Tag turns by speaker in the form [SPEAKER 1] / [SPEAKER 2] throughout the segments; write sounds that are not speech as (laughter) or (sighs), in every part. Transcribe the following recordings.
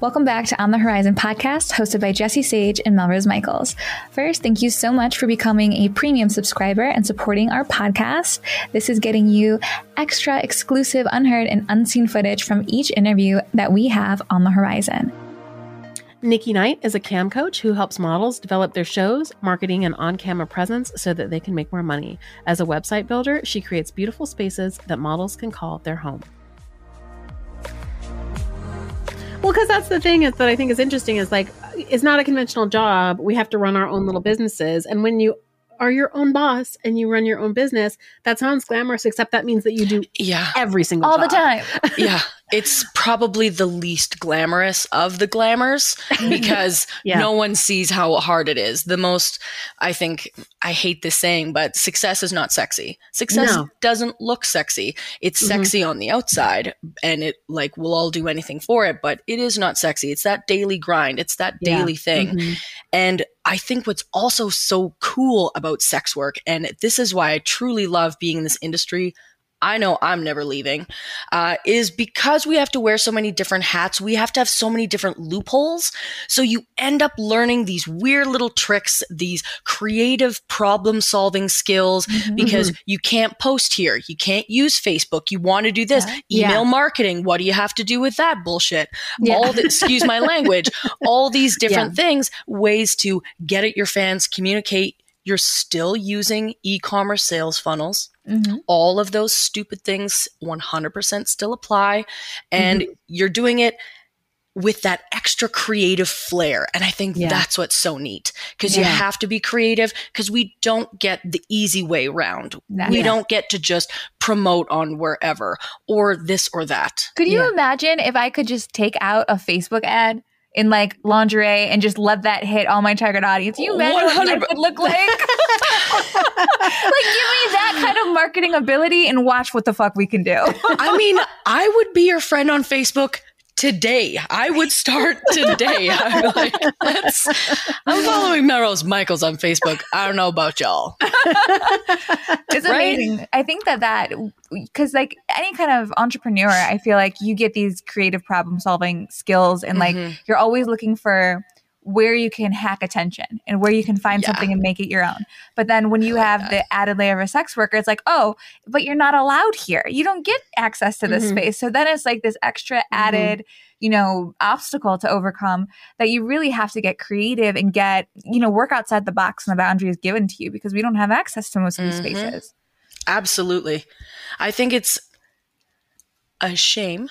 [SPEAKER 1] Welcome back to On the Whorizon podcast, hosted by Jessie Sage and Melrose Michaels. First, thank you so much for becoming a premium subscriber and supporting our podcast. This is getting you extra exclusive, unheard, and unseen footage from each interview that we have on the horizon.
[SPEAKER 2] Nikki Night is a cam coach who helps models develop their shows, marketing, and on camera presence so that they can make more money. As a website builder, she creates beautiful spaces that models can call their home. Well, because that's the thing is that I think is interesting is like it's not a conventional job. We have to run our own little businesses, and when you are your own boss and you run your own business, that sounds glamorous, except that means that you do
[SPEAKER 3] yeah
[SPEAKER 2] every single
[SPEAKER 1] all
[SPEAKER 2] job.
[SPEAKER 1] the time. (laughs)
[SPEAKER 3] yeah it's probably the least glamorous of the glamours (laughs) because
[SPEAKER 2] Yeah.
[SPEAKER 3] no one sees how hard it is. The most, I think, I hate this saying, but success is not sexy. Success
[SPEAKER 2] No.
[SPEAKER 3] doesn't look sexy. It's
[SPEAKER 2] Mhm.
[SPEAKER 3] sexy on the outside and it like we'll all do anything for it, but it is not sexy. It's that daily grind. It's that
[SPEAKER 2] Yeah.
[SPEAKER 3] daily thing.
[SPEAKER 2] Mhm.
[SPEAKER 3] And I think what's also so cool about sex work, and this is why I truly love being in this industry. I know I'm never leaving, uh, is because we have to wear so many different hats. We have to have so many different loopholes. So you end up learning these weird little tricks, these creative problem solving skills,
[SPEAKER 1] Mm-hmm.
[SPEAKER 3] because you can't post here. You can't use Facebook. You want to do this.
[SPEAKER 1] Yeah.
[SPEAKER 3] Email marketing. What do you have to do with that bullshit?
[SPEAKER 1] Yeah.
[SPEAKER 3] All the, excuse my language, all these (laughs) different things, ways to get at your fans, communicate. You're still using e-commerce sales funnels.
[SPEAKER 1] Mhm.
[SPEAKER 3] All of those stupid things 100% still apply. And you're doing it with that extra creative flair. And I think
[SPEAKER 2] Yeah.
[SPEAKER 3] that's what's so neat because you have to be creative because we don't get the easy way round.
[SPEAKER 1] That-
[SPEAKER 3] we
[SPEAKER 1] Yeah.
[SPEAKER 3] don't get to just promote on wherever or this or that.
[SPEAKER 1] Could you
[SPEAKER 2] Yeah.
[SPEAKER 1] imagine if I could just take out a Facebook ad in like lingerie and just let that hit all my target audience? You imagine what
[SPEAKER 3] 100
[SPEAKER 1] life would look like? (laughs) like, give me that kind of marketing ability and watch what the fuck we can do.
[SPEAKER 3] I mean, I would be your friend on Facebook today. I would start today. (laughs) I'm like, let's, I'm following Melrose Michaels on Facebook. I don't know about y'all. (laughs)
[SPEAKER 1] It's
[SPEAKER 3] Right?
[SPEAKER 1] amazing. I think that that because like any kind of entrepreneur, I feel like you get these creative problem solving skills and like
[SPEAKER 3] Mhm.
[SPEAKER 1] you're always looking for where you can hack attention and where you can find
[SPEAKER 3] Yeah.
[SPEAKER 1] something and make it your own. But then when you
[SPEAKER 3] like
[SPEAKER 1] have
[SPEAKER 3] that.
[SPEAKER 1] the added layer of a sex worker, it's like, oh, but you're not allowed here. You don't get access to this
[SPEAKER 3] Mm-hmm.
[SPEAKER 2] Mhm.
[SPEAKER 1] space. So then it's like this extra added, you know, obstacle to overcome that you really have to get creative and get, you know, work outside the box and the boundaries given to you because we don't have access to most of these
[SPEAKER 3] Mhm.
[SPEAKER 1] spaces.
[SPEAKER 3] Absolutely. I think it's a shame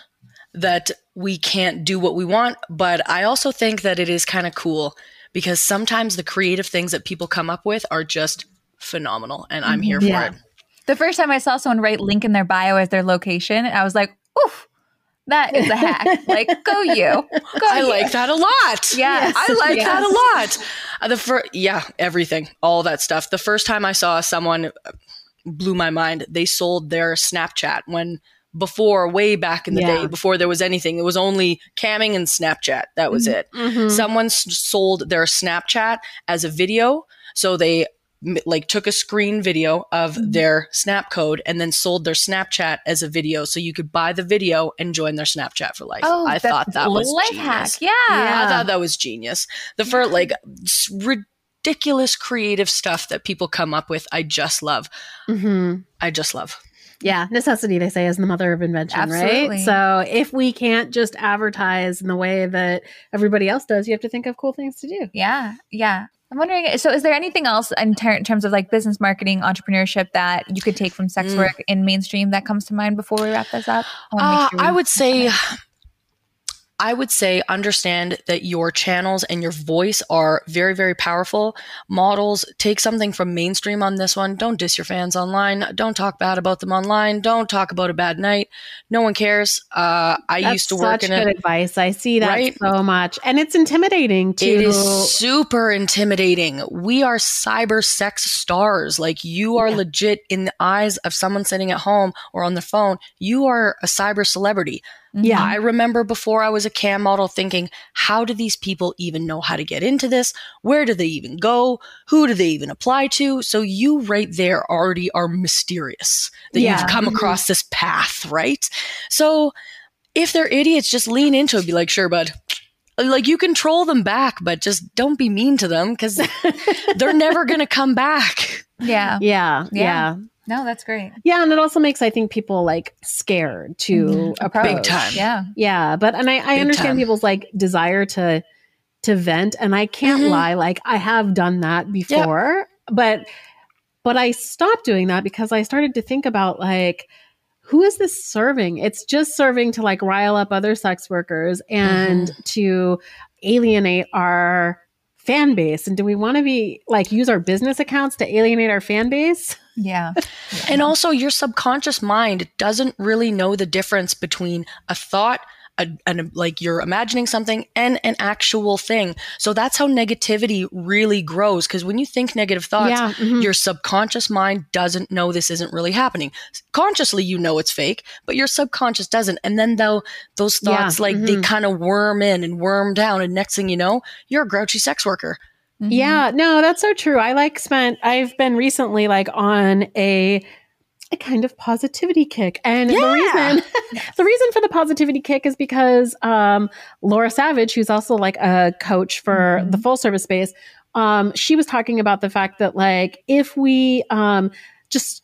[SPEAKER 3] that we can't do what we want, but I also think that it is kind of cool because sometimes the creative things that people come up with are just phenomenal and I'm here for it.
[SPEAKER 1] The first time I saw someone write link in their bio as their location, I was like, oof, that is a hack. (laughs) like, go you. Go
[SPEAKER 3] I
[SPEAKER 1] you.
[SPEAKER 3] like that a lot.
[SPEAKER 1] Yes.
[SPEAKER 3] I like
[SPEAKER 1] Yes.
[SPEAKER 3] that a lot. Uh, the fir- yeah, everything, all that stuff. The first time I saw someone uh, blew my mind. They sold their Snapchat when before, way back in the
[SPEAKER 2] Yeah.
[SPEAKER 3] day, before there was anything. It was only camming and Snapchat. That was it.
[SPEAKER 2] Mhm.
[SPEAKER 3] Someone s- sold their Snapchat as a video, so they m- like took a screen video of
[SPEAKER 1] Mhm.
[SPEAKER 3] their snap code and then sold their snapchat as a video so you could buy the video and join their snapchat for life
[SPEAKER 1] Oh,
[SPEAKER 3] i thought that was
[SPEAKER 1] life
[SPEAKER 3] genius.
[SPEAKER 1] hack. Yeah.
[SPEAKER 2] Yeah.
[SPEAKER 3] I thought that was genius. The first, like, ridiculous creative stuff that people come up with, I just love.
[SPEAKER 2] Mhm.
[SPEAKER 3] I just love.
[SPEAKER 2] Yeah, necessity they say is the mother of invention,
[SPEAKER 1] Absolutely.
[SPEAKER 2] right? So if we can't just advertise in the way that everybody else does, you have to think of cool things to do.
[SPEAKER 1] Yeah. Yeah. I'm wondering, so is there anything else in, ter- in terms of like business marketing, entrepreneurship that you could take from sex
[SPEAKER 3] Mm.
[SPEAKER 1] work in mainstream that comes to mind before we wrap this up? wanna
[SPEAKER 3] Uh,
[SPEAKER 1] sure
[SPEAKER 3] I would say, (sighs) (laughs) I would say, understand that your channels and your voice are very, very powerful. Models take something from mainstream on this one. Don't diss your fans online. Don't talk bad about them online. Don't talk about a bad night. No one cares. Uh, I
[SPEAKER 2] That's
[SPEAKER 3] used to work in it.
[SPEAKER 2] That's such
[SPEAKER 3] in
[SPEAKER 2] good
[SPEAKER 3] it.
[SPEAKER 2] advice. I see that
[SPEAKER 3] Right?
[SPEAKER 2] so much, and it's intimidating to.
[SPEAKER 3] It is super intimidating. We are cyber sex stars. Like you are
[SPEAKER 2] Yeah.
[SPEAKER 3] legit in the eyes of someone sitting at home or on the phone. You are a cyber celebrity.
[SPEAKER 2] Yeah.
[SPEAKER 3] I remember before I was a cam model thinking, how do these people even know how to get into this? Where do they even go? Who do they even apply to? So you right there already are mysterious that
[SPEAKER 2] Yeah.
[SPEAKER 3] you've come
[SPEAKER 2] Mhm.
[SPEAKER 3] across this path, right? So if they're idiots, just lean into it. Be like, sure, bud. like you can troll them back, but just don't be mean to them because (laughs) they're never going to come back.
[SPEAKER 1] Yeah.
[SPEAKER 2] Yeah,
[SPEAKER 1] Yeah.
[SPEAKER 2] yeah.
[SPEAKER 1] No, that's great.
[SPEAKER 2] Yeah, and it also makes I think people like scared to
[SPEAKER 1] Mhm.
[SPEAKER 2] approach.
[SPEAKER 3] Big time.
[SPEAKER 1] Yeah.
[SPEAKER 2] Yeah, but and I, I understand
[SPEAKER 3] time.
[SPEAKER 2] people's like desire to to vent, and I can't
[SPEAKER 3] Mhm.
[SPEAKER 2] lie, like I have done that before, but but I stopped doing that because I started to think about like who is this serving? It's just serving to like rile up other sex workers and to alienate our fan base. And do we want to be like use our business accounts to alienate our fan base? (laughs)
[SPEAKER 1] Yeah. (laughs)
[SPEAKER 3] And also, your subconscious mind doesn't really know the difference between a thought, a, and like you're imagining something, and an actual thing. So that's how negativity really grows. Because when you think negative thoughts,
[SPEAKER 2] yeah. mhm.
[SPEAKER 3] your subconscious mind doesn't know this isn't really happening. Consciously, you know it's fake, but your subconscious doesn't. And then though those
[SPEAKER 2] Yeah,
[SPEAKER 3] thoughts, like they
[SPEAKER 2] mhm.
[SPEAKER 3] kind of worm in and worm down, and next thing you know, you're a grouchy sex worker.
[SPEAKER 1] Mhm.
[SPEAKER 2] Yeah, no, that's so true. I like spent I've been recently like on a a kind of positivity kick. And the reason (laughs) the reason for the positivity kick is because um Laura Savage, who's also like a coach for
[SPEAKER 1] Mhm.
[SPEAKER 2] the full service space, um, she was talking about the fact that like if we um just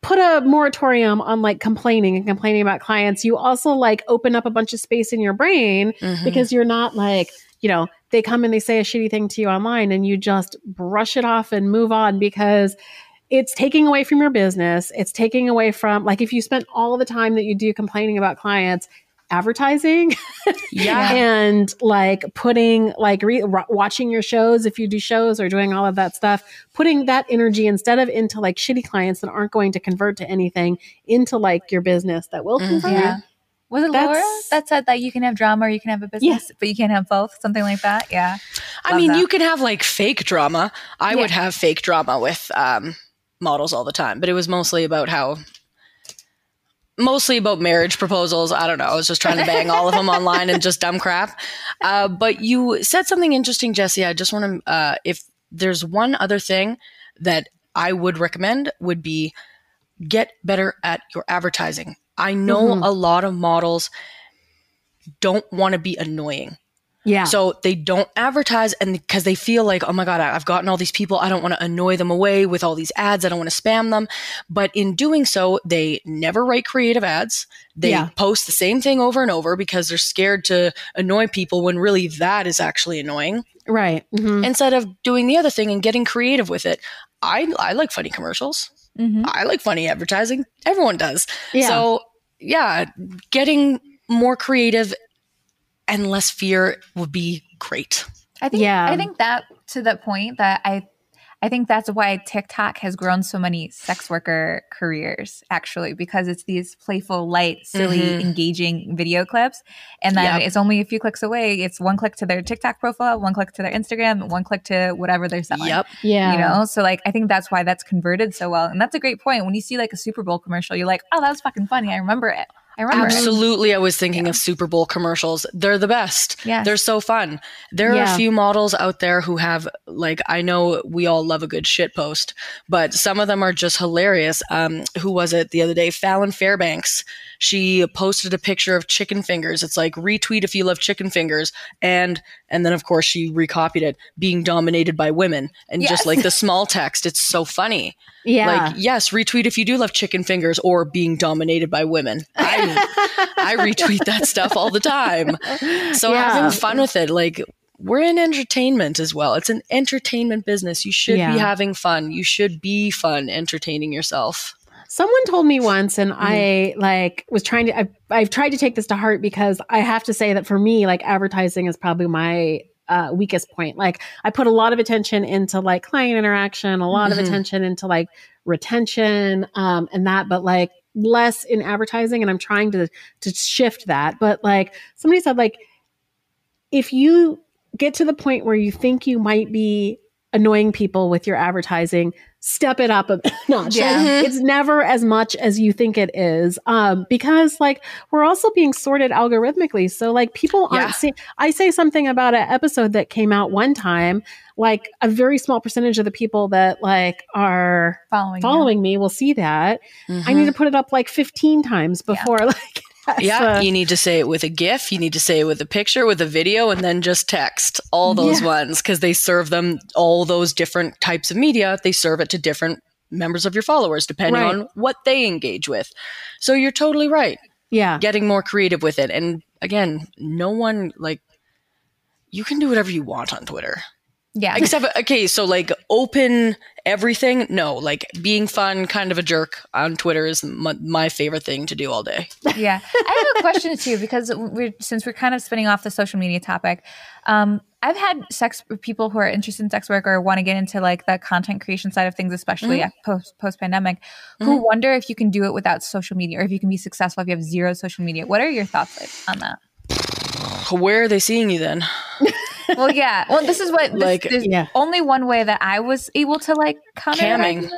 [SPEAKER 2] put a moratorium on like complaining and complaining about clients, you also like open up a bunch of space in your brain
[SPEAKER 3] Mhm.
[SPEAKER 2] because you're not like you know they come and they say a shitty thing to you online and you just brush it off and move on because it's taking away from your business it's taking away from like if you spent all the time that you do complaining about clients advertising
[SPEAKER 3] yeah. (laughs)
[SPEAKER 2] and like putting like re- watching your shows if you do shows or doing all of that stuff putting that energy instead of into like shitty clients that aren't going to convert to anything into like your business that will
[SPEAKER 3] Mhm.
[SPEAKER 2] convert
[SPEAKER 1] Yeah. Was it Laura that said that you can have drama or you can have a business, but you can't have both? Something like that. Yeah.
[SPEAKER 3] I
[SPEAKER 1] Love
[SPEAKER 3] mean,
[SPEAKER 1] that.
[SPEAKER 3] you can have like fake drama. I would have fake drama with um, models all the time, but it was mostly about how, mostly about marriage proposals. I don't know. I was just trying to bang all of them (laughs) online and just dumb crap. Uh, but you said something interesting, Jessie. I just want to, uh, if there's one other thing that I would recommend, would be get better at your advertising. I know
[SPEAKER 2] Mhm.
[SPEAKER 3] a lot of models don't want to be annoying.
[SPEAKER 2] yeah
[SPEAKER 3] So they don't advertise and because they feel like, oh my God, I've gotten all these people. I don't want to annoy them away with all these ads. I don't want to spam them. But in doing so, they never write creative ads. They
[SPEAKER 2] Yeah.
[SPEAKER 3] post the same thing over and over because they're scared to annoy people when really that is actually annoying.
[SPEAKER 2] right Mhm.
[SPEAKER 3] Instead of doing the other thing and getting creative with it. I, I like funny commercials.
[SPEAKER 1] Mm-hmm.
[SPEAKER 3] I like funny advertising. Everyone does.
[SPEAKER 2] yeah
[SPEAKER 3] So, yeah, getting more creative and less fear would be great.
[SPEAKER 1] I think
[SPEAKER 2] Yeah.
[SPEAKER 1] I think that to the point that I I think that's why TikTok has grown so many sex worker careers actually because it's these playful, light, silly,
[SPEAKER 3] Mhm.
[SPEAKER 1] engaging video clips and then
[SPEAKER 3] Yep.
[SPEAKER 1] it's only a few clicks away. It's one click to their TikTok profile, one click to their Instagram, one click to whatever they're selling.
[SPEAKER 3] Yep.
[SPEAKER 2] yeah
[SPEAKER 1] You know, so like I think that's why that's converted so well, and that's a great point. When you see like a Super Bowl commercial, you're like, "Oh, that was fucking funny. I remember it. I remember.
[SPEAKER 3] Absolutely. I was thinking of Super Bowl commercials. They're the best.
[SPEAKER 1] Yes.
[SPEAKER 3] They're so fun. There are a few models out there who have, like, I know we all love a good shit post, but some of them are just hilarious. Um, who was it the other day? Fallon Fairbanks. She posted a picture of chicken fingers. It's like retweet if you love chicken fingers, and and then of course she recopied it, being dominated by women, and
[SPEAKER 1] Yes.
[SPEAKER 3] just like the small text. It's so funny.
[SPEAKER 2] yeah
[SPEAKER 3] Like, yes, retweet if you do love chicken fingers or being dominated by women. I I retweet that stuff all the time. So
[SPEAKER 2] Yeah.
[SPEAKER 3] having fun with it, like we're in entertainment as well. It's an entertainment business. You should
[SPEAKER 2] Yeah.
[SPEAKER 3] be having fun. You should be fun entertaining yourself.
[SPEAKER 2] Someone told me once, and
[SPEAKER 3] Mm-hmm.
[SPEAKER 2] I like was trying to. I've, I've tried to take this to heart because I have to say that for me, like advertising is probably my uh, weakest point. Like I put a lot of attention into like client interaction, a lot
[SPEAKER 3] Mhm.
[SPEAKER 2] of attention into like retention, um, and that, but like less in advertising. And I'm trying to to shift that. But like somebody said, like if you get to the point where you think you might be annoying people with your advertising, step it up a (laughs) notch.
[SPEAKER 1] Yeah.
[SPEAKER 2] Like, it's never as much as you think it is. Um, because like we're also being sorted algorithmically. So like people aren't
[SPEAKER 3] Yeah.
[SPEAKER 2] seeing I say something about an episode that came out one time, like a very small percentage of the people that like are
[SPEAKER 1] following you.
[SPEAKER 2] following me will see that. I
[SPEAKER 3] Mm-hmm.
[SPEAKER 2] need to put it up like 15 times before (laughs) like
[SPEAKER 3] Yeah,
[SPEAKER 2] So-
[SPEAKER 3] you need to say it with a GIF, you need to say it with a picture, with a video, and then just text all those
[SPEAKER 2] Yeah.
[SPEAKER 3] ones because they serve them all those different types of media. They serve it to different members of your followers depending
[SPEAKER 2] Right.
[SPEAKER 3] on what they engage with. So you're totally right.
[SPEAKER 2] yeah.
[SPEAKER 3] Getting more creative with it. And again, no one like you can do whatever you want on Twitter.
[SPEAKER 1] Yeah.
[SPEAKER 3] Except okay, so like open everything. No, like being fun, kind of a jerk on Twitter is my, my favorite thing to do all day. (laughs)
[SPEAKER 1] yeah. I have a question too because we're since we're kind of spinning off the social media topic. Um, I've had sex people who are interested in sex work or want to get into like the content creation side of things, especially
[SPEAKER 3] Mhm.
[SPEAKER 1] post post pandemic, who wonder if you can do it without social media or if you can be successful if you have zero social media. What are your thoughts on that?
[SPEAKER 3] Where are they seeing you then?
[SPEAKER 1] Well, yeah. Well, this is what this,
[SPEAKER 3] Like,
[SPEAKER 1] there's
[SPEAKER 2] yeah.
[SPEAKER 1] only one way that I was able to like counter
[SPEAKER 3] Camming.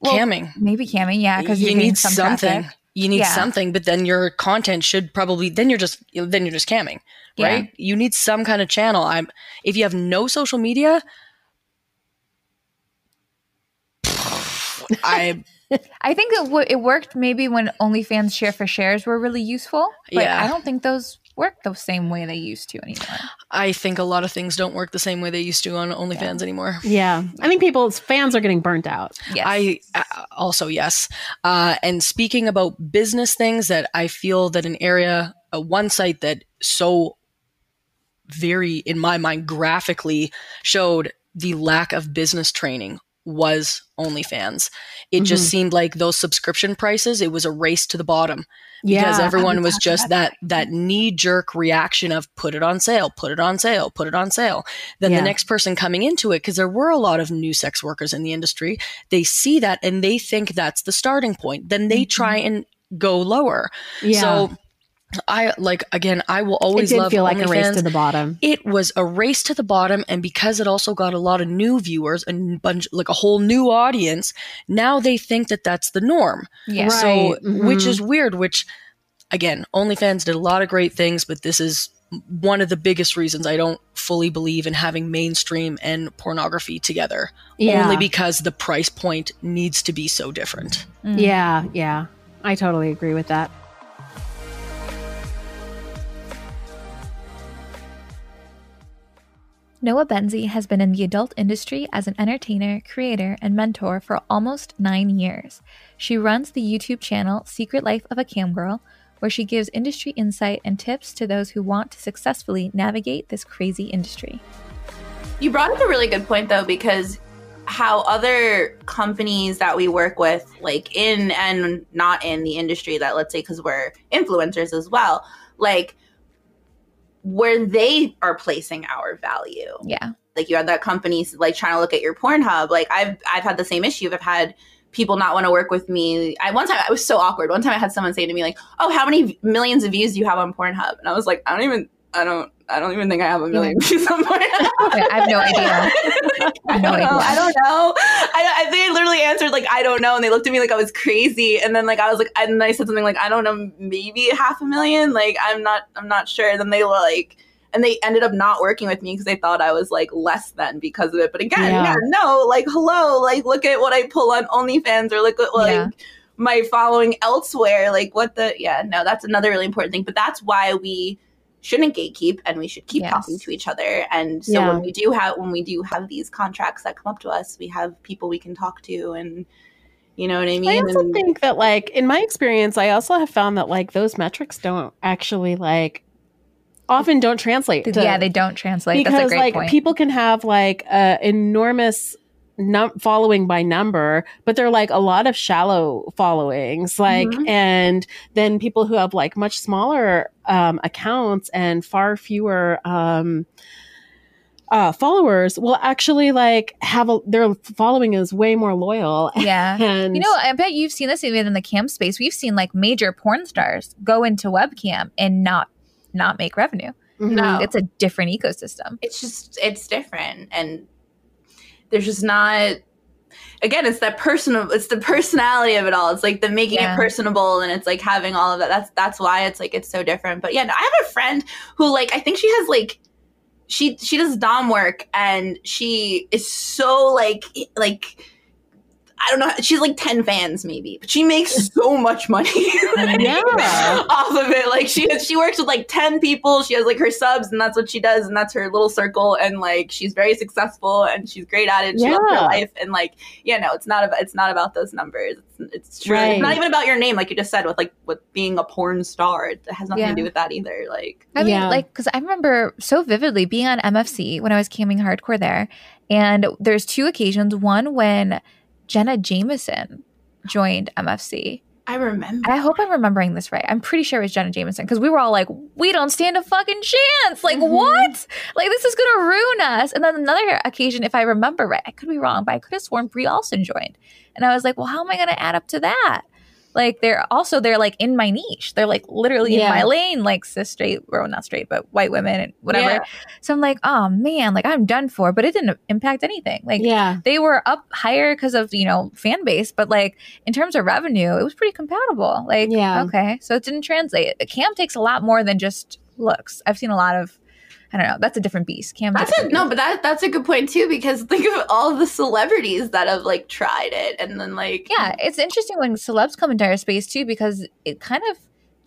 [SPEAKER 1] Well,
[SPEAKER 3] Camming.
[SPEAKER 1] Maybe camming, yeah, because
[SPEAKER 3] you need
[SPEAKER 1] some
[SPEAKER 3] something.
[SPEAKER 1] traffic.
[SPEAKER 3] You need
[SPEAKER 1] Yeah.
[SPEAKER 3] something, but then your content should probably then you're just then you're just camming,
[SPEAKER 1] Yeah.
[SPEAKER 3] right? You need some kind of channel. I'm if you have no social media, I (laughs)
[SPEAKER 1] I think it, w- it worked maybe when OnlyFans share for shares were really useful, but
[SPEAKER 3] Yeah.
[SPEAKER 1] I don't think those work the same way they used to anymore.
[SPEAKER 3] I think a lot of things don't work the same way they used to on OnlyFans anymore.
[SPEAKER 2] Yeah. I think people's fans are getting burnt out.
[SPEAKER 1] Yes.
[SPEAKER 3] I uh, also yes. Uh, and speaking about business things, that I feel that an area, uh, one site that so very, in my mind, graphically showed the lack of business training was OnlyFans. It just seemed like those subscription prices. It was a race to the bottom because
[SPEAKER 2] Yeah.
[SPEAKER 3] everyone was just
[SPEAKER 1] about
[SPEAKER 3] that that knee jerk reaction of put it on sale, put it on sale, put it on sale. Then
[SPEAKER 2] Yeah.
[SPEAKER 3] the next person coming into it, because there were a lot of new sex workers in the industry, they see that and they think that's the starting point. Then they try and go lower.
[SPEAKER 2] Mm-hmm. Yeah.
[SPEAKER 3] So I like again, I will
[SPEAKER 2] it
[SPEAKER 3] always
[SPEAKER 2] did
[SPEAKER 3] love
[SPEAKER 2] feel like a race to the bottom.
[SPEAKER 3] it was a race to the bottom and because it also got a lot of new viewers and bunch like a whole new audience now they think that that's the norm
[SPEAKER 1] yeah.
[SPEAKER 2] Right.
[SPEAKER 3] so
[SPEAKER 2] mhm.
[SPEAKER 3] which is weird which again onlyfans did a lot of great things but this is one of the biggest reasons i don't fully believe in having mainstream and pornography together
[SPEAKER 2] Yeah.
[SPEAKER 3] only because the price point needs to be so different
[SPEAKER 1] Mm.
[SPEAKER 2] Yeah. Yeah. I totally agree with that.
[SPEAKER 1] Noah Bensi has been in the adult industry as an entertainer, creator, and mentor for almost nine years. She runs the YouTube channel Secret Life of a Cam Girl, where she gives industry insight and tips to those who want to successfully navigate this crazy industry.
[SPEAKER 4] You brought up a really good point though, because how other companies that we work with, like in and not in the industry, that let's say because we're influencers as well, like where they are placing our value.
[SPEAKER 1] Yeah.
[SPEAKER 4] Like you had that company like trying to look at your Pornhub. Like I've I've had the same issue. I've had people not want to work with me. I one time I was so awkward. One time I had someone say to me like, "Oh, how many millions of views do you have on Pornhub?" And I was like, "I don't even I don't I don't even think I have a million views on Pornhub." (laughs)
[SPEAKER 1] I have no idea. (laughs)
[SPEAKER 4] I
[SPEAKER 1] No
[SPEAKER 4] don't know.
[SPEAKER 1] idea.
[SPEAKER 4] I don't know. I, I think I literally answered like I don't know, and they looked at me like I was crazy. And then like I was like, and then I said something like I don't know, maybe half a million. Like I'm not, I'm not sure. And then they were like, and they ended up not working with me because they thought I was like less than because of it. But again,
[SPEAKER 2] Yeah.
[SPEAKER 4] yeah, no, like hello, like look at what I pull on OnlyFans or look at like.
[SPEAKER 1] Yeah.
[SPEAKER 4] My following elsewhere, like what the yeah, no, that's another really important thing. But that's why we shouldn't gatekeep and we should keep
[SPEAKER 1] Yes.
[SPEAKER 4] talking to each other and so
[SPEAKER 2] Yeah.
[SPEAKER 4] when we do have when we do have these contracts that come up to us we have people we can talk to and you know what i mean
[SPEAKER 2] I also
[SPEAKER 4] And-
[SPEAKER 2] think that, like, in my experience, I also have found that, like, those metrics don't actually, like, often don't translate. to-
[SPEAKER 1] yeah, they don't translate.
[SPEAKER 2] because,
[SPEAKER 1] That's a great
[SPEAKER 2] like,
[SPEAKER 1] point.
[SPEAKER 2] people can have, like, a enormous num- following by number, but they're, like, a lot of shallow followings. Like,
[SPEAKER 4] Mhm.
[SPEAKER 2] and then people who have, like, much smaller um, accounts and far fewer, um, uh, followers will actually like have a their following is way more loyal
[SPEAKER 1] yeah. (laughs)
[SPEAKER 2] and
[SPEAKER 1] You know, I bet you've seen this even in the cam space. We've seen like major porn stars go into webcam and not not make revenue.
[SPEAKER 4] No.
[SPEAKER 1] It's a different ecosystem.
[SPEAKER 4] it's just it's different and there's just not again it's that personal it's the personality of it all. It's like the making
[SPEAKER 1] Yeah.
[SPEAKER 4] it personable and it's like having all of that. That's that's why it's like it's so different. But yeah no, i have a friend who like i think she has like she she does dom work and she is so like like I don't know. She's like 10 fans maybe, but she makes (laughs) so much money (laughs)
[SPEAKER 2] Yeah.
[SPEAKER 4] off of it. Like she she works with like 10 people. She has like her subs and that's what she does and that's her little circle and like she's very successful and she's great at it. She loves her life and like yeah, no, it's not about it's not about those numbers. It's it's true.
[SPEAKER 2] Right.
[SPEAKER 4] It's not even about your name like you just said with like with being a porn star. It has nothing
[SPEAKER 1] Yeah.
[SPEAKER 4] to do with that either. Like
[SPEAKER 1] I mean,
[SPEAKER 2] Yeah.
[SPEAKER 1] like, because I remember so vividly being on MFC when I was camming hardcore there. And there's two occasions. One when Jenna Jameson joined MFC.
[SPEAKER 4] I remember
[SPEAKER 1] I hope I'm remembering this right. I'm pretty sure it was Jenna Jameson because we were all like, we don't stand a fucking chance. Like,
[SPEAKER 4] Mhm.
[SPEAKER 1] what? Like, this is going to ruin us. And then another occasion, if I remember right, I could be wrong, but I could have sworn Bree Olson joined. And I was like, well, how am I going to add up to that? Like, they're also, they're like in my niche. They're like literally in my lane, like cis straight, or not straight, but white women and whatever.
[SPEAKER 4] Yeah.
[SPEAKER 1] So I'm like, oh man, like I'm done for, but it didn't impact anything. Like,
[SPEAKER 2] yeah.
[SPEAKER 1] they were up higher because of you know fan base but like in terms of revenue it was pretty compatible like
[SPEAKER 2] Yeah.
[SPEAKER 1] okay so it didn't translate cam takes a lot more than just looks i've seen a lot of i don't know. That's a different beast. Cam
[SPEAKER 4] That's a, no, but that that's a good point too because think of all the celebrities that have like tried it and then like
[SPEAKER 1] yeah it's interesting when celebs come into our space too because it kind of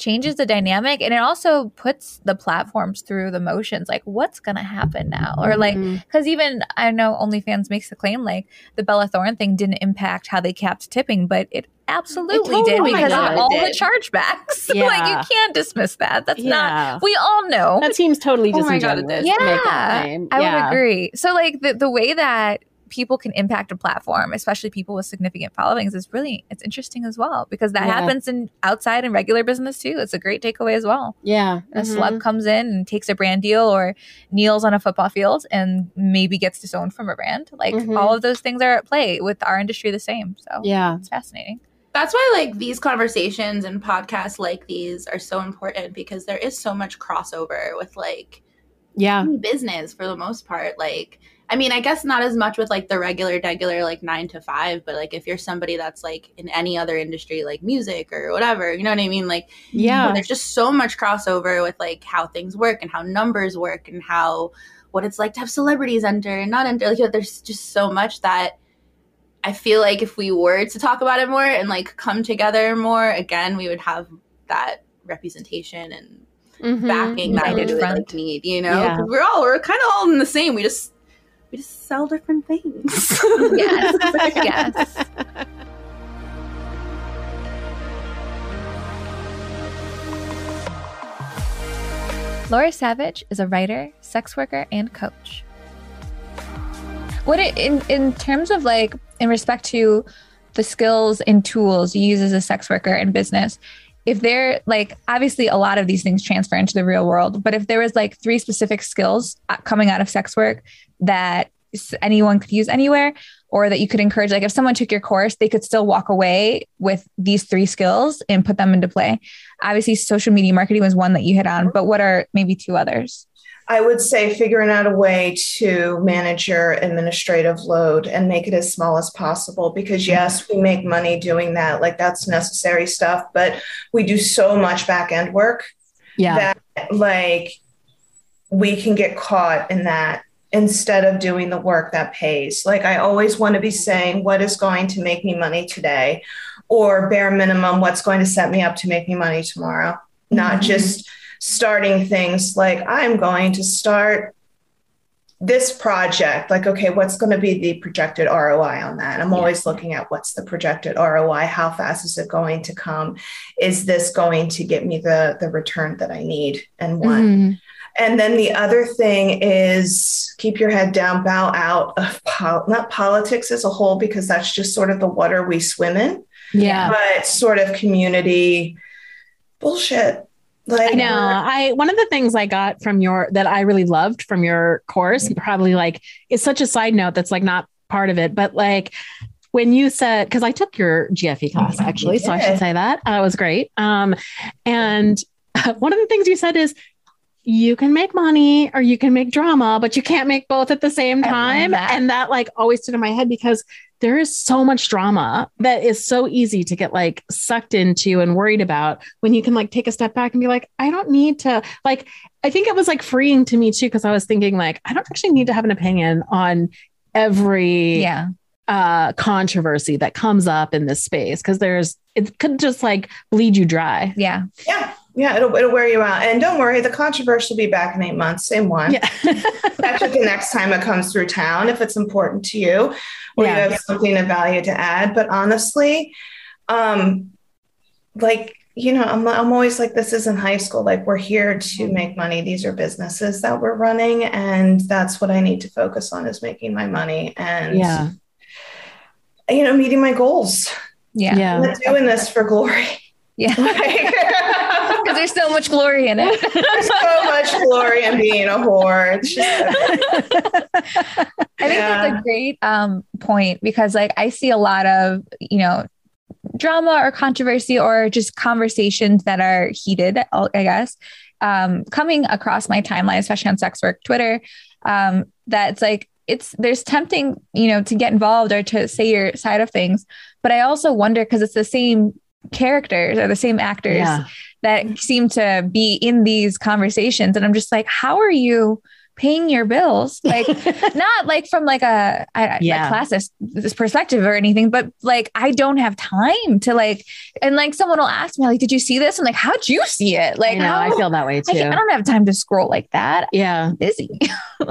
[SPEAKER 1] changes the dynamic and it also puts the platforms through the motions like what's gonna happen now or like
[SPEAKER 2] mm-hmm.
[SPEAKER 1] because even I know OnlyFans makes the claim like the Bella Thorne thing didn't impact how they capped tipping, but it absolutely
[SPEAKER 2] It
[SPEAKER 1] did because
[SPEAKER 4] did.
[SPEAKER 1] of all the
[SPEAKER 4] did.
[SPEAKER 1] chargebacks. (laughs) like you can't dismiss that. That's not. We all know.
[SPEAKER 2] That seems totally
[SPEAKER 4] Oh my God,
[SPEAKER 2] disingenuous
[SPEAKER 4] did.
[SPEAKER 2] to
[SPEAKER 1] Yeah. I
[SPEAKER 2] yeah.
[SPEAKER 1] would agree. So like the the way that people can impact a platform, especially people with significant followings, is really it's interesting as well because that
[SPEAKER 2] Yeah.
[SPEAKER 1] happens in outside and regular business too. It's a great takeaway as well.
[SPEAKER 2] Yeah.
[SPEAKER 1] A
[SPEAKER 2] Mhm.
[SPEAKER 1] celeb comes in and takes a brand deal or kneels on a football field and maybe gets disowned from a brand. Like
[SPEAKER 2] Mhm.
[SPEAKER 1] all of those things are at play with our industry the same. So
[SPEAKER 2] Yeah.
[SPEAKER 1] it's fascinating.
[SPEAKER 4] that's why like these conversations and podcasts like these are so important because there is so much crossover with like
[SPEAKER 2] Yeah.
[SPEAKER 4] business for the most part like i mean i guess not as much with like the regular regular like nine to five but like if you're somebody that's like in any other industry like music or whatever you know what i mean like
[SPEAKER 2] Yeah.
[SPEAKER 4] there's just so much crossover with like how things work and how numbers work and how what it's like to have celebrities enter and not enter like there's just so much that i feel like if we were to talk about it more and like come together more again we would have that representation and
[SPEAKER 2] Mhm.
[SPEAKER 4] backing that we would
[SPEAKER 1] front.
[SPEAKER 4] like need you know
[SPEAKER 2] Yeah.
[SPEAKER 4] we're all we're kind of all in the same we just we just sell different things (laughs)
[SPEAKER 1] Yes. (laughs) yes. Laura Savage is a writer, sex worker, and coach. What it, in in terms of like in respect to the skills and tools you use as a sex worker in business, if they're like obviously a lot of these things transfer into the real world, but if there was like three specific skills uh, coming out of sex work that anyone could use anywhere or that you could encourage like if someone took your course they could still walk away with these three skills and put them into play. Obviously social media marketing was one that you hit on but what are maybe two others
[SPEAKER 5] I would say figuring out a way to manage your administrative load and make it as small as possible because yes, we make money doing that. Like that's necessary stuff, but we do so much back end work
[SPEAKER 2] Yeah.
[SPEAKER 5] that like we can get caught in that instead of doing the work that pays. Like I always want to be saying what is going to make me money today or bare minimum what's going to set me up to make me money tomorrow. Not
[SPEAKER 1] Mhm.
[SPEAKER 5] just starting things like I'm going to start this project like okay what's going to be the projected ROI on that I'm always looking at what's the projected ROI how fast is it going to come is this going to get me the the return that I need and want
[SPEAKER 2] Mhm.
[SPEAKER 5] and then the other thing is keep your head down, bow out of pol- not politics as a whole, because that's just sort of the water we swim in,
[SPEAKER 2] Yeah.
[SPEAKER 5] but sort of community bullshit. Like
[SPEAKER 2] I know. I one of the things I got from your that I really loved from your course, probably like it's such a side note that's like not part of it, but like when you said because I took your GFE class actually, so I should say that uh, it was great. Um, and (laughs) one of the things you said is you can make money or you can make drama, but you can't make both at the same time.
[SPEAKER 1] that.
[SPEAKER 2] And that like always stood in my head because there is so much drama that is so easy to get like sucked into and worried about when you can like take a step back and be like, I don't need to like, I think it was like freeing to me too, because I was thinking like, I don't actually need to have an opinion on every
[SPEAKER 1] yeah
[SPEAKER 2] uh, controversy that comes up in this space because there's it could just like bleed you dry.
[SPEAKER 1] Yeah.
[SPEAKER 5] Yeah. Yeah, it'll, it'll wear you out. And don't worry, the controversy will be back in eight months. Same one.
[SPEAKER 2] Yeah. (laughs)
[SPEAKER 5] Catch it the next time it comes through town if it's important to you or
[SPEAKER 2] Yeah.
[SPEAKER 5] you have something of value to add. But honestly, um, like, you know, I'm, I'm always like, this isn't high school. Like, we're here to make money. These are businesses that we're running. And that's what I need to focus on is making my money and,
[SPEAKER 2] yeah.
[SPEAKER 5] you know, meeting my goals.
[SPEAKER 1] Yeah.
[SPEAKER 2] Yeah.
[SPEAKER 5] I'm not doing this for glory.
[SPEAKER 1] Yeah. (laughs) Because there's so much glory in it.
[SPEAKER 5] There's so much glory in being a whore. Just (laughs) (laughs)
[SPEAKER 1] I think
[SPEAKER 5] Yeah.
[SPEAKER 1] that's a great um, point because, like, I see a lot of, you know, drama or controversy or just conversations that are heated, I guess, um, coming across my timeline, especially on sex work Twitter. Um, that's like, it's there's tempting, you know, to get involved or to say your side of things. But I also wonder because it's the same characters or the same actors
[SPEAKER 2] Yeah.
[SPEAKER 1] that seem to be in these conversations. And I'm just like, how are you paying your bills? Like, (laughs) not like from like a, a,
[SPEAKER 2] Yeah.
[SPEAKER 1] a classist this perspective or anything, but like I don't have time to like, and like someone will ask me like, "Did you see this?" I'm like, "How'd you see it?" Like,
[SPEAKER 2] I know,
[SPEAKER 1] how,
[SPEAKER 2] I feel that way too.
[SPEAKER 1] can't- I don't have time to scroll like that.
[SPEAKER 2] yeah.
[SPEAKER 1] I'm busy. (laughs)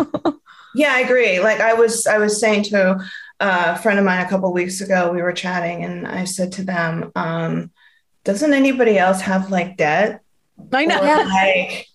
[SPEAKER 5] Yeah, I agree. Like I was, I was saying to a friend of mine a couple weeks ago, we were chatting, and I said to them, um, "Doesn't anybody else have like debt
[SPEAKER 2] I know.
[SPEAKER 5] or like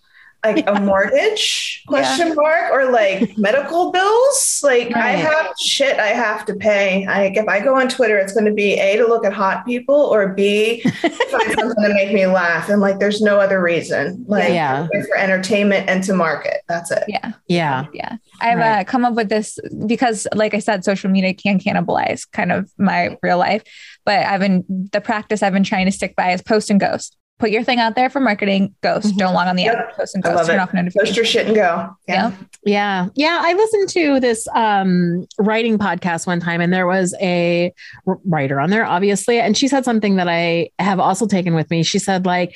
[SPEAKER 5] like a mortgage (laughs) question mark or like medical bills? Like I have shit I have to pay. like if I go on Twitter, it's going to be a to look at hot people or b find (laughs) something to make me laugh, and like there's no other reason. Like
[SPEAKER 2] Yeah.
[SPEAKER 5] for entertainment and to market. That's it.
[SPEAKER 1] Yeah.
[SPEAKER 2] Yeah.
[SPEAKER 1] Yeah. I've
[SPEAKER 2] Right.
[SPEAKER 1] uh, come up with this because, like I said, social media can cannibalize kind of my real life. But I've been, the practice I've been trying to stick by is post and ghost. Put your thing out there for marketing, ghost.
[SPEAKER 2] Mhm.
[SPEAKER 1] Don't log on the
[SPEAKER 5] Yep.
[SPEAKER 1] app, post and
[SPEAKER 5] I
[SPEAKER 1] ghost.
[SPEAKER 5] love
[SPEAKER 1] Turn
[SPEAKER 5] it.
[SPEAKER 1] off
[SPEAKER 5] Post
[SPEAKER 1] notifications.
[SPEAKER 5] your shit and go.
[SPEAKER 1] Yeah.
[SPEAKER 2] Yeah. Yeah. I listened to this um, writing podcast one time, and there was a writer on there, obviously. And she said something that I have also taken with me. She said, like,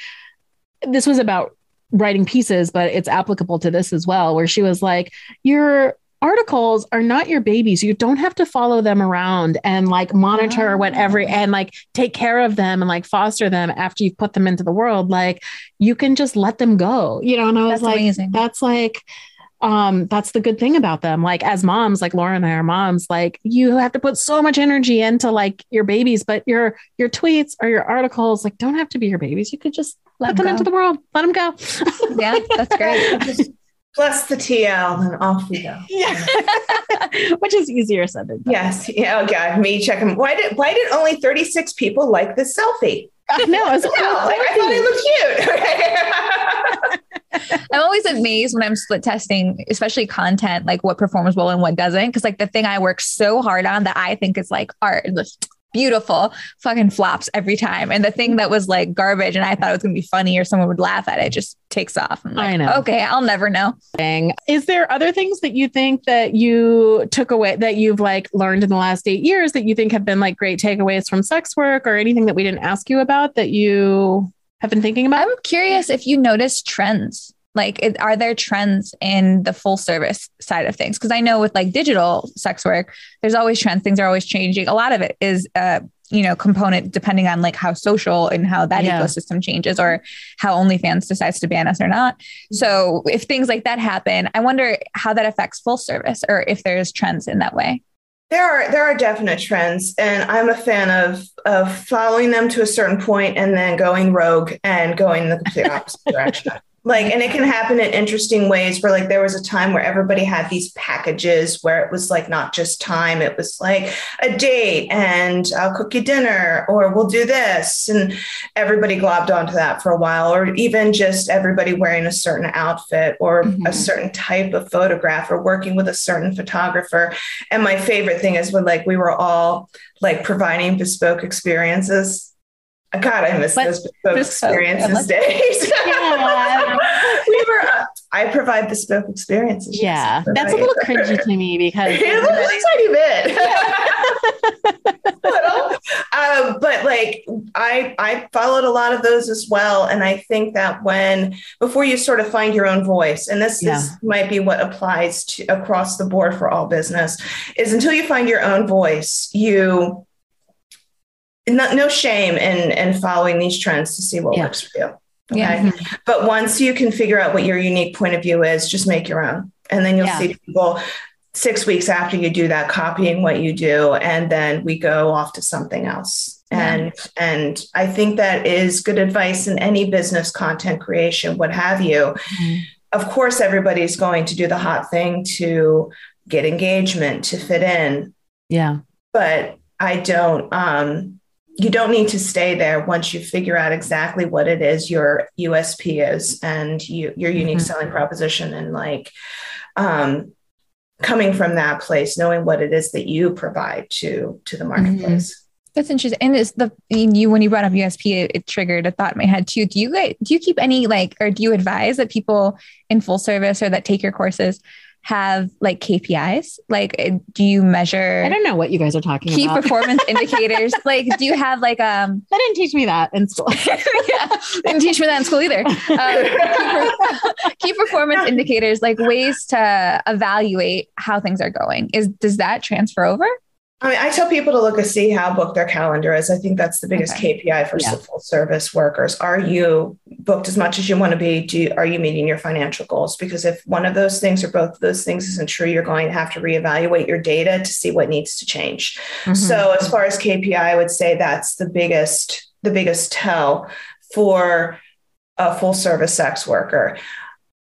[SPEAKER 2] this was about writing pieces, but it's applicable to this as well, where she was like, your articles are not your babies. You don't have to follow them around and like monitor
[SPEAKER 1] Ah.
[SPEAKER 2] whatever and like take care of them and like foster them after you've put them into the world. Like you can just let them go, you know? And I was
[SPEAKER 1] That's
[SPEAKER 2] like,
[SPEAKER 1] amazing.
[SPEAKER 2] that's like, um that's the good thing about them like as moms like laura and i are moms like you have to put so much energy into like your babies but your your tweets or your articles like don't have to be your babies you could just
[SPEAKER 1] Let 'em
[SPEAKER 2] them into the world let them go
[SPEAKER 1] Yeah, that's great. (laughs)
[SPEAKER 5] Just plus the TL and off we go.
[SPEAKER 2] yeah (laughs) which is easier said than done
[SPEAKER 5] Yes. Yeah. Oh God. Me checking. Why did Why did only thirty six people like this selfie?
[SPEAKER 2] i know it's
[SPEAKER 5] No, like (laughs) I thought it looked cute. (laughs)
[SPEAKER 1] I'm always amazed when I'm split testing, especially content, like what performs well and what doesn't. Cause like the thing I work so hard on that I think is like art, just beautiful, fucking flops every time. And the thing that was like garbage and I thought it was gonna be funny or someone would laugh at it just takes off. I'm like,
[SPEAKER 2] I know.
[SPEAKER 1] Okay, I'll never know.
[SPEAKER 2] thing. Is there other things that you think that you took away that you've like learned in the last eight years that you think have been like great takeaways from sex work or anything that we didn't ask you about that you have been thinking about?
[SPEAKER 1] I'm curious if you notice trends. Like, it, are there trends in the full service side of things? Because I know with like digital sex work, there's always trends. Things are always changing. A lot of it is, uh, you know, component depending on like how social and how that
[SPEAKER 2] Yeah.
[SPEAKER 1] ecosystem changes, or how OnlyFans decides to ban us or not. So, if things like that happen, I wonder how that affects full service, or if there's trends in that way.
[SPEAKER 5] there are there are definite trends, and I'm a fan of of following them to a certain point and then going rogue and going the complete opposite direction. (laughs) Like, and it can happen in interesting ways where, like, there was a time where everybody had these packages where it was like not just time, it was like a date and I'll cook you dinner or we'll do this. And everybody globbed onto that for a while, or even just everybody wearing a certain outfit or a
[SPEAKER 1] Mhm.
[SPEAKER 5] certain type of photograph or working with a certain photographer. And my favorite thing is when like we were all like providing bespoke experiences. God, I miss
[SPEAKER 1] What?
[SPEAKER 5] those. Experiences days. (laughs)
[SPEAKER 2] Yeah. (laughs)
[SPEAKER 5] we were. Uh, I provide bespoke experiences.
[SPEAKER 2] yeah, that's a little cringy to me because (laughs)
[SPEAKER 5] a little tiny bit. Little. uh, but like I I followed a lot of those as well, and I think that when before you sort of find your own voice, and this
[SPEAKER 2] Yeah.
[SPEAKER 5] this might be what applies to across the board for all business, is until you find your own voice, you no, no shame in in following these trends to see what
[SPEAKER 2] Yeah.
[SPEAKER 5] works for you.
[SPEAKER 1] Yeah.
[SPEAKER 5] But once you can figure out what your unique point of view is, just make your own. And then you'll
[SPEAKER 2] Yeah.
[SPEAKER 5] see people six weeks after you do that copying what you do. And then we go off to something else.
[SPEAKER 1] Yeah.
[SPEAKER 5] And and I think that is good advice in any business content creation, what have you.
[SPEAKER 2] Mhm.
[SPEAKER 5] Of course, everybody's going to do the hot thing to get engagement, to fit in.
[SPEAKER 2] Yeah.
[SPEAKER 5] But I don't um you don't need to stay there once you figure out exactly what it is your USP is and you, your unique
[SPEAKER 2] Mhm.
[SPEAKER 5] selling proposition and like um, coming from that place, knowing what it is that you provide to to the marketplace.
[SPEAKER 1] That's interesting. And it's the you when you brought up USP, it, it triggered a thought in my head too. Do you do you keep any like or do you advise that people in full service or that take your courses have like KPIs? Like uh, do you measure
[SPEAKER 2] I don't know what you guys are talking
[SPEAKER 1] key
[SPEAKER 2] about. (laughs)
[SPEAKER 1] performance indicators? Like do you have like um
[SPEAKER 2] They didn't teach me that in school. (laughs)
[SPEAKER 1] yeah, didn't teach me that in school either. Um, key, per- (laughs) key performance indicators, like ways to evaluate how things are going. Is does that transfer over?
[SPEAKER 5] I mean, I tell people to look and see how booked their calendar is. I think that's the biggest KPI for
[SPEAKER 2] Yeah.
[SPEAKER 5] full service workers. Are you booked as much as you want to be? Do you, are you meeting your financial goals? Because if one of those things or both of those things isn't true, you're going to have to reevaluate your data to see what needs to change.
[SPEAKER 2] Mhm.
[SPEAKER 5] So as far as KPI, I would say that's the biggest the biggest tell for a full service sex worker.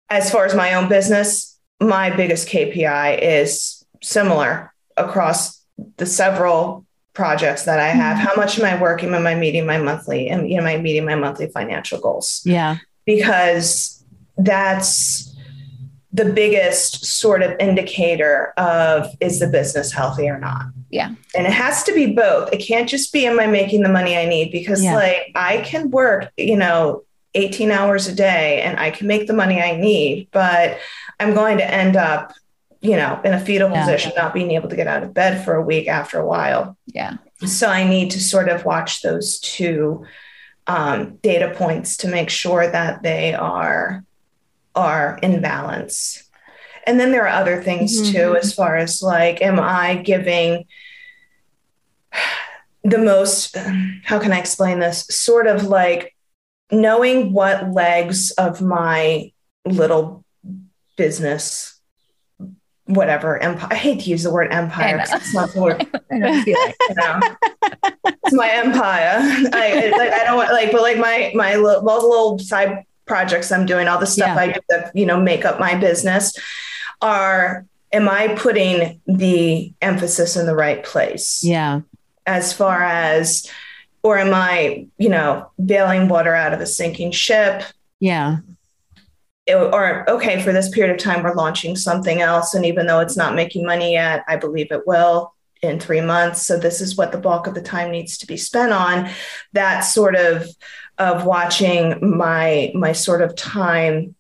[SPEAKER 5] As far as my own business, my biggest KPI is similar across the several projects that I have. How much am I working? Am I meeting my monthly? Am, am I meeting my monthly financial goals?
[SPEAKER 2] yeah.
[SPEAKER 5] because that's the biggest sort of indicator of is the business healthy or not.
[SPEAKER 1] Yeah.
[SPEAKER 5] And it has to be both. It can't just be am I making the money I need because
[SPEAKER 2] Yeah.
[SPEAKER 5] like I can work, you know, 18 hours a day and I can make the money I need, but I'm going to end up, you know, in a fetal
[SPEAKER 2] Yeah.
[SPEAKER 5] position, not being able to get out of bed for a week after a while.
[SPEAKER 1] Yeah.
[SPEAKER 5] So I need to sort of watch those two um, data points to make sure that they are are in balance. And then there are other things
[SPEAKER 2] Mhm.
[SPEAKER 5] too, as far as like, am I giving the most? How can I explain this? Sort of like knowing what legs of my little business, whatever empire. I hate to use the word empire. It's not the word
[SPEAKER 1] I know, I feel like-
[SPEAKER 5] you know, (laughs) it's my empire. I, like, I don't want like, but like my my little, all the little side projects I'm doing, all the stuff
[SPEAKER 2] Yeah.
[SPEAKER 5] I do that you know make up my business, are am I putting the emphasis in the right place?
[SPEAKER 2] Yeah.
[SPEAKER 5] As far as, or am I you know bailing water out of a sinking ship?
[SPEAKER 2] Yeah.
[SPEAKER 5] Or okay for this period of time we're launching something else and even though it's not making money yet i believe it will in three months so this is what the bulk of the time needs to be spent on that sort of of watching my my sort of time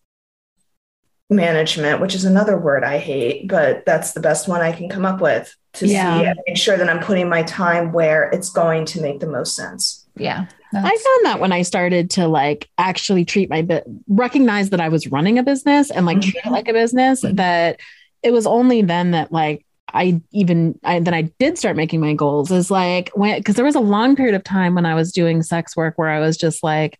[SPEAKER 5] management which is another word i hate but that's the best one i can come up with to
[SPEAKER 2] Yeah.
[SPEAKER 5] see and make sure that i'm putting my time where it's going to make the most sense
[SPEAKER 1] yeah.
[SPEAKER 2] I found that when I started to like actually treat my bit, recognize that I was running a business and like treat it mm-hmm. like a business, that it was only then that like I even I then I did start making my goals is like when because there was a long period of time when I was doing sex work where I was just like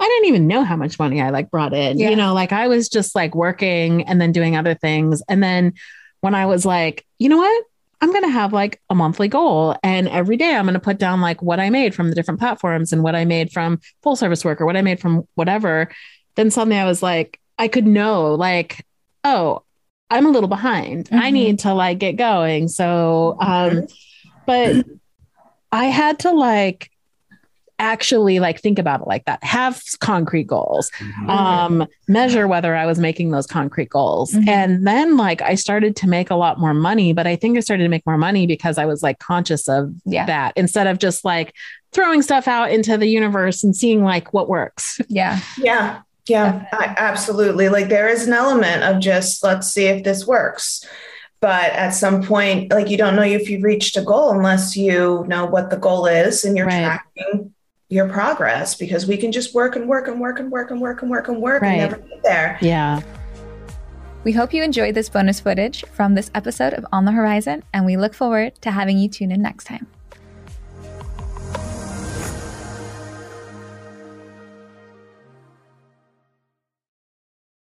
[SPEAKER 2] I didn't even know how much money I like brought in.
[SPEAKER 1] Yeah.
[SPEAKER 2] You know, like I was just like working and then doing other things. And then when I was like, you know what? I'm going to have like a monthly goal. And every day I'm going to put down like what I made from the different platforms and what I made from full service work or what I made from whatever. Then suddenly I was like, I could know, like, oh, I'm a little behind. I
[SPEAKER 1] Mhm.
[SPEAKER 2] need to like get going. So, um, but I had to like actually like think about it like that have concrete goals um measure whether i was making those concrete goals
[SPEAKER 1] Mhm.
[SPEAKER 2] and then like i started to make a lot more money but i think i started to make more money because i was like conscious of
[SPEAKER 1] Yeah.
[SPEAKER 2] that instead of just like throwing stuff out into the universe and seeing like what works
[SPEAKER 1] Yeah.
[SPEAKER 5] Yeah. Yeah, I, absolutely. Like there is an element of just let's see if this works. but at some point, like you don't know if you've reached a goal unless you know what the goal is and you're
[SPEAKER 6] Right.
[SPEAKER 5] tracking your progress because we can just work and work and work and work and work and work and work
[SPEAKER 6] Right.
[SPEAKER 5] and never get there.
[SPEAKER 6] Yeah.
[SPEAKER 1] We hope you enjoyed this bonus footage from this episode of On the Whorizon, and we look forward to having you tune in next time.